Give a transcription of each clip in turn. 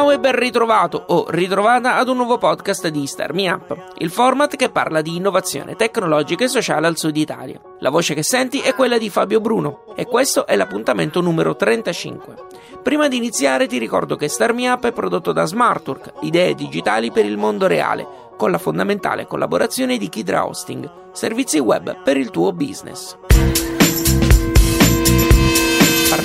Ciao e ben ritrovato o ritrovata ad un nuovo podcast di Star Me Up, il format che parla di innovazione tecnologica e sociale al sud Italia. La voce che senti è quella di Fabio Bruno e questo è l'appuntamento numero 35. Prima di iniziare ti ricordo che Star Me Up è prodotto da Smartwork, idee digitali per il mondo reale, con la fondamentale collaborazione di Kidra Hosting, servizi web per il tuo business.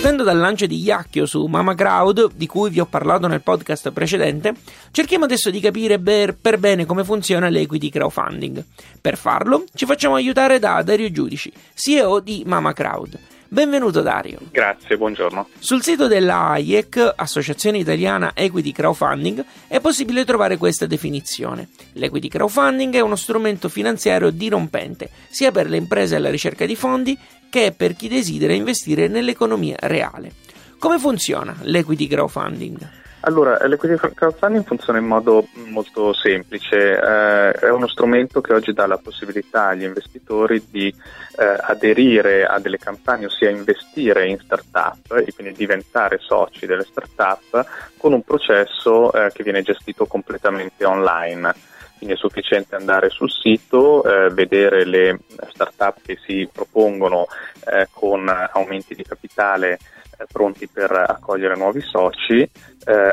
Partendo dal lancio di Iacchio su Mama Crowd, di cui vi ho parlato nel podcast precedente, cerchiamo adesso di capire per, per bene come funziona l'equity crowdfunding. Per farlo ci facciamo aiutare da Dario Giudici, CEO di Mama Crowd. Benvenuto Dario. Grazie, buongiorno. Sul sito della AIEC, Associazione Italiana Equity Crowdfunding, è possibile trovare questa definizione. L'equity crowdfunding è uno strumento finanziario dirompente, sia per le imprese alla ricerca di fondi che per chi desidera investire nell'economia reale. Come funziona l'equity crowdfunding? Allora, l'equity crowdfunding funziona in modo molto semplice, eh, è uno strumento che oggi dà la possibilità agli investitori di eh, aderire a delle campagne, ossia investire in start-up e quindi diventare soci delle start-up con un processo eh, che viene gestito completamente online. Quindi è sufficiente andare sul sito, eh, vedere le start-up che si propongono eh, con aumenti di capitale eh, pronti per accogliere nuovi soci, eh,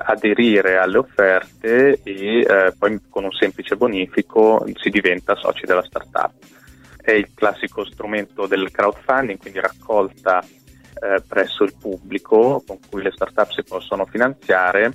aderire alle offerte e eh, poi con un semplice bonifico si diventa soci della startup. È il classico strumento del crowdfunding, quindi raccolta eh, presso il pubblico con cui le startup si possono finanziare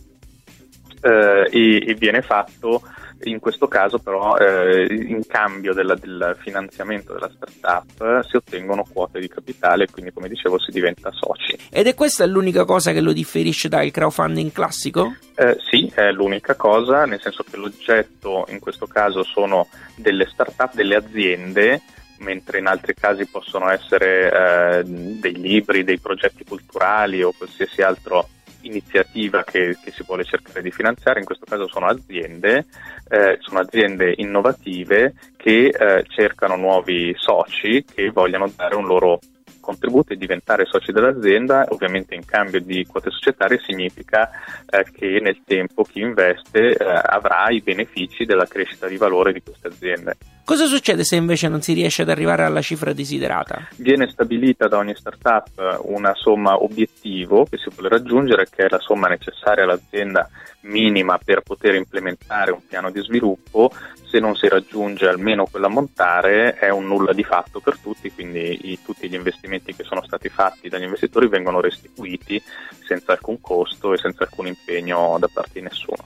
e, e viene fatto in questo caso però eh, in cambio della, del finanziamento della startup si ottengono quote di capitale e quindi come dicevo si diventa soci. Ed è questa l'unica cosa che lo differisce dal crowdfunding classico? Eh, sì, è l'unica cosa, nel senso che l'oggetto in questo caso sono delle startup, delle aziende mentre in altri casi possono essere eh, dei libri, dei progetti culturali o qualsiasi altro iniziativa che, che, si vuole cercare di finanziare, in questo caso sono aziende, eh, sono aziende innovative che eh, cercano nuovi soci che vogliano dare un loro contributo e diventare soci dell'azienda, ovviamente in cambio di quote societarie significa eh, che nel tempo chi investe eh, avrà i benefici della crescita di valore di queste aziende. Cosa succede se invece non si riesce ad arrivare alla cifra desiderata? Viene stabilita da ogni startup una somma obiettivo che si vuole raggiungere, che è la somma necessaria all'azienda minima per poter implementare un piano di sviluppo. Se non si raggiunge almeno quell'ammontare è un nulla di fatto per tutti, quindi i, tutti gli investimenti che sono stati fatti dagli investitori vengono restituiti senza alcun costo e senza alcun impegno da parte di nessuno.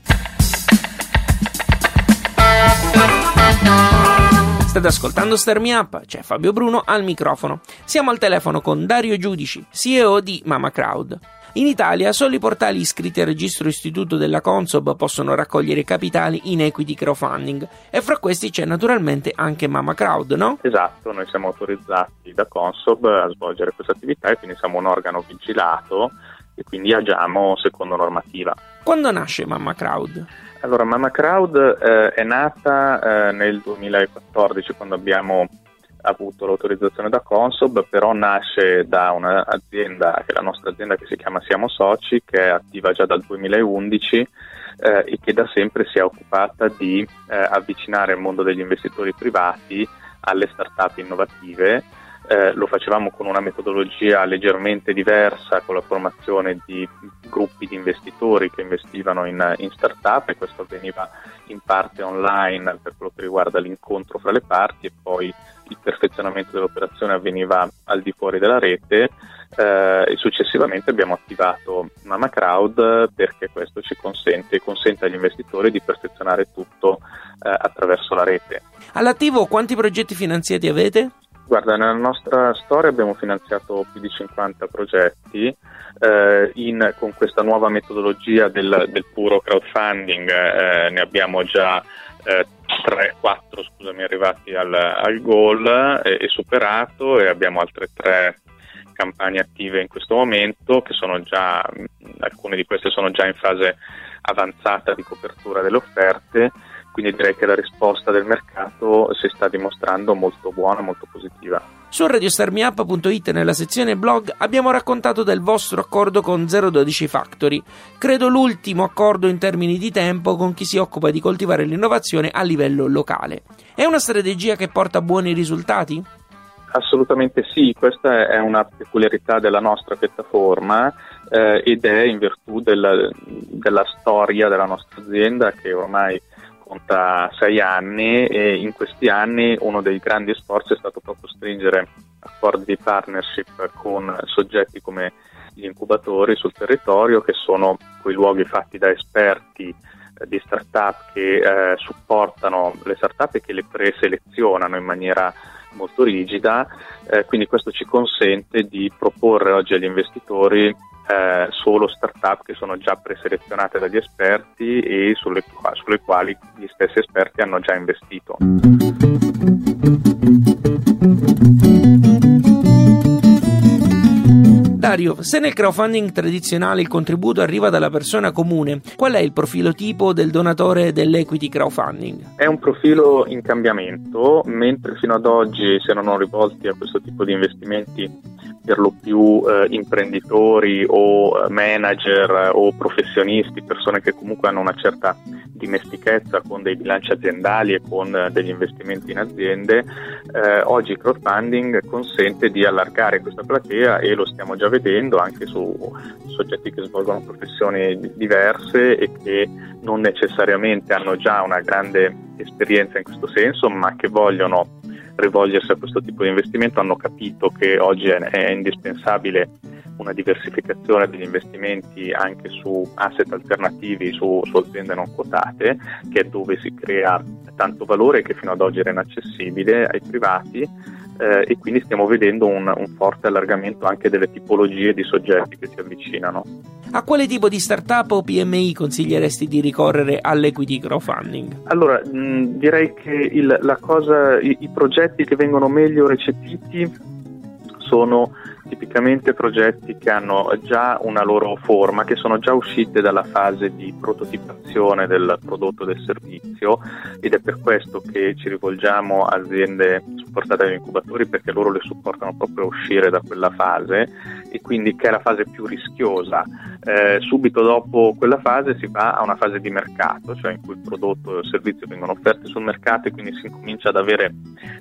State ascoltando Star Me Up, c'è Fabio Bruno al microfono. Siamo al telefono con Dario Giudici, CEO di Mama Crowd. In Italia solo i portali iscritti al registro istituto della Consob possono raccogliere capitali in equity crowdfunding e fra questi c'è naturalmente anche Mama Crowd, no? Esatto, noi siamo autorizzati da Consob a svolgere questa attività e quindi siamo un organo vigilato e quindi agiamo secondo normativa. Quando nasce Mama Crowd? Allora, Mama Crowd eh, è nata eh, nel 2014 quando abbiamo avuto l'autorizzazione da Consob, però nasce da un'azienda, che è la nostra azienda che si chiama Siamo Soci, che è attiva già dal 2011 eh, e che da sempre si è occupata di eh, avvicinare il mondo degli investitori privati alle start-up innovative eh, lo facevamo con una metodologia leggermente diversa, con la formazione di gruppi di investitori che investivano in, in start-up e questo avveniva in parte online per quello che riguarda l'incontro fra le parti e poi il perfezionamento dell'operazione avveniva al di fuori della rete eh, e successivamente abbiamo attivato Mama Crowd perché questo ci consente consente agli investitori di perfezionare tutto eh, attraverso la rete. All'attivo quanti progetti finanziati avete? Guarda, nella nostra storia abbiamo finanziato più di 50 progetti eh, in, con questa nuova metodologia del, del puro crowdfunding, eh, ne abbiamo già eh, 3, 4 scusami, arrivati al, al goal e superato e abbiamo altre 3 campagne attive in questo momento, che sono già, alcune di queste sono già in fase avanzata di copertura delle offerte, quindi direi che la risposta del mercato si sta dimostrando molto buona, molto positiva. Su radiostarmiup.it nella sezione blog abbiamo raccontato del vostro accordo con 012 Factory, credo l'ultimo accordo in termini di tempo con chi si occupa di coltivare l'innovazione a livello locale. È una strategia che porta buoni risultati? Assolutamente sì, questa è una peculiarità della nostra piattaforma eh, ed è in virtù della, della storia della nostra azienda che ormai conta sei anni e in questi anni uno dei grandi sforzi è stato proprio stringere accordi di partnership con soggetti come gli incubatori sul territorio che sono quei luoghi fatti da esperti eh, di start-up che eh, supportano le start-up e che le preselezionano in maniera molto rigida, eh, quindi questo ci consente di proporre oggi agli investitori eh, solo start-up che sono già preselezionate dagli esperti e sulle, sulle quali gli stessi esperti hanno già investito. Dario, se nel crowdfunding tradizionale il contributo arriva dalla persona comune, qual è il profilo tipo del donatore dell'equity crowdfunding? È un profilo in cambiamento, mentre fino ad oggi si erano rivolti a questo tipo di investimenti per lo più eh, imprenditori o eh, manager o professionisti, persone che comunque hanno una certa dimestichezza con dei bilanci aziendali e con eh, degli investimenti in aziende, eh, oggi il crowdfunding consente di allargare questa platea e lo stiamo già vedendo anche su soggetti che svolgono professioni diverse e che non necessariamente hanno già una grande esperienza in questo senso, ma che vogliono rivolgersi a questo tipo di investimento hanno capito che oggi è, è indispensabile una diversificazione degli investimenti anche su asset alternativi, su, su, aziende non quotate, che è dove si crea tanto valore che fino ad oggi era inaccessibile ai privati eh, e quindi stiamo vedendo un, un forte allargamento anche delle tipologie di soggetti che si avvicinano. A quale tipo di startup o PMI consiglieresti di ricorrere all'equity crowdfunding? Allora, mh, direi che il, cosa, i, i progetti che vengono meglio recepiti sono tipicamente progetti che hanno già una loro forma, che sono già uscite dalla fase di prototipazione del prodotto o del servizio ed è per questo che ci rivolgiamo a aziende supportate dagli incubatori perché loro le supportano proprio a uscire da quella fase e quindi che è la fase più rischiosa. Eh, subito dopo quella fase si va a una fase di mercato, cioè in cui il prodotto e il servizio vengono offerti sul mercato e quindi si incomincia ad avere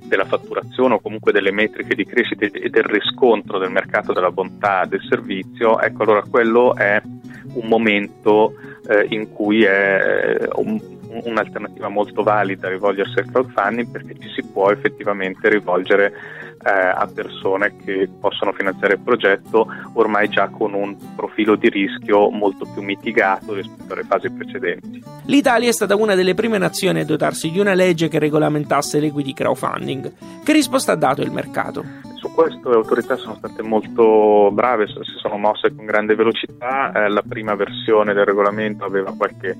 della fatturazione o comunque delle metriche di crescita e del riscontro del mercato della bontà del servizio, ecco allora quello è un momento eh, in cui è eh, un, un'alternativa molto valida rivolgersi al crowdfunding perché ci si può effettivamente rivolgere eh, a persone che possono finanziare il progetto ormai già con un profilo di rischio molto più mitigato rispetto alle fasi precedenti. L'Italia è stata una delle prime nazioni a dotarsi di una legge che regolamentasse l'equity crowdfunding. Che risposta ha dato il mercato? Su questo le autorità sono state molto brave, si sono mosse con grande velocità. Eh, la prima versione del regolamento aveva qualche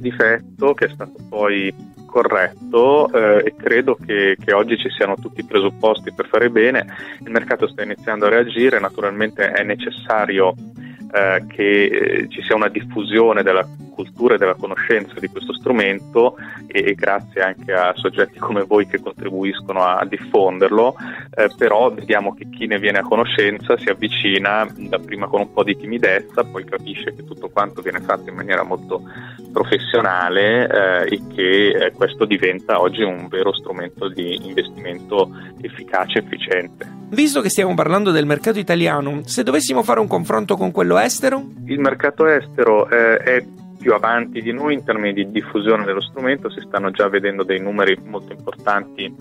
difetto che è stato poi corretto eh, e credo che, che, oggi ci siano tutti i presupposti per fare bene. Il mercato sta iniziando a reagire, naturalmente è necessario eh, che eh, ci sia una diffusione della cultura e della conoscenza di questo strumento e, e grazie anche a soggetti come voi che contribuiscono a, a diffonderlo, eh, però vediamo che chi ne viene a conoscenza si avvicina dapprima con un po' di timidezza, poi capisce che tutto quanto viene fatto in maniera molto professionale eh, e che eh, questo diventa oggi un vero strumento di investimento efficace e efficiente. Visto che stiamo parlando del mercato italiano, se dovessimo fare un confronto con quello estero? Il mercato estero eh, è più avanti di noi in termini di diffusione dello strumento, si stanno già vedendo dei numeri molto importanti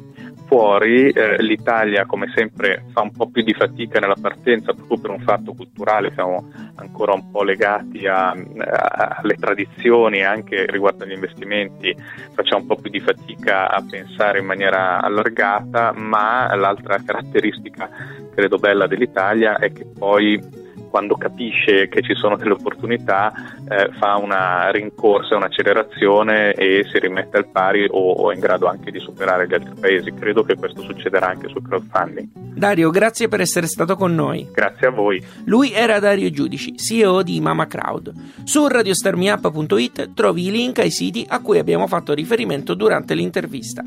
fuori, eh, l'Italia come sempre fa un po' più di fatica nella partenza proprio per un fatto culturale, siamo ancora un po' legati a, a, alle tradizioni anche riguardo agli investimenti, facciamo un po' più di fatica a pensare in maniera allargata, ma l'altra caratteristica credo bella dell'Italia è che poi quando capisce che ci sono delle opportunità eh, fa una rincorsa, un'accelerazione e si rimette al pari o, o è in grado anche di superare gli altri paesi. Credo che questo succederà anche sul crowdfunding. Dario, grazie per essere stato con noi. Grazie a voi. Lui era Dario Giudici, CEO di Mama Crowd. Su radiostarmiup.it trovi i link ai siti a cui abbiamo fatto riferimento durante l'intervista.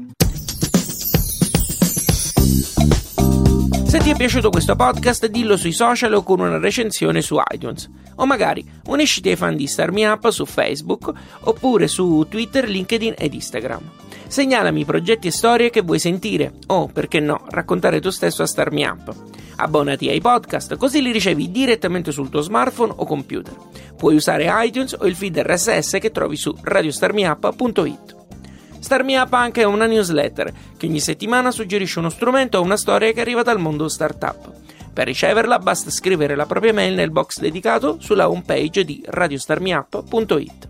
È piaciuto questo podcast, dillo sui social o con una recensione su iTunes. O magari unisciti ai fan di Starmi Up su Facebook oppure su Twitter, LinkedIn ed Instagram. Segnalami progetti e storie che vuoi sentire o, perché no, raccontare tu stesso a Starmi Up. Abbonati ai podcast così li ricevi direttamente sul tuo smartphone o computer. Puoi usare iTunes o il feed RSS che trovi su radiostarmiup.it. Starmi Up anche è una newsletter che ogni settimana suggerisce uno strumento o una storia che arriva dal mondo startup. Per riceverla basta scrivere la propria mail nel box dedicato sulla homepage di radiostarmiup.it.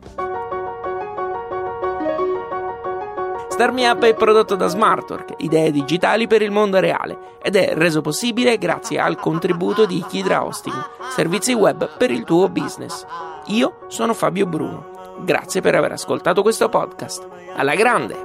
Starmi Up è prodotto da Smartwork, idee digitali per il mondo reale, ed è reso possibile grazie al contributo di Kidra Hosting, servizi web per il tuo business. Io sono Fabio Bruno. Grazie per aver ascoltato questo podcast. Alla grande!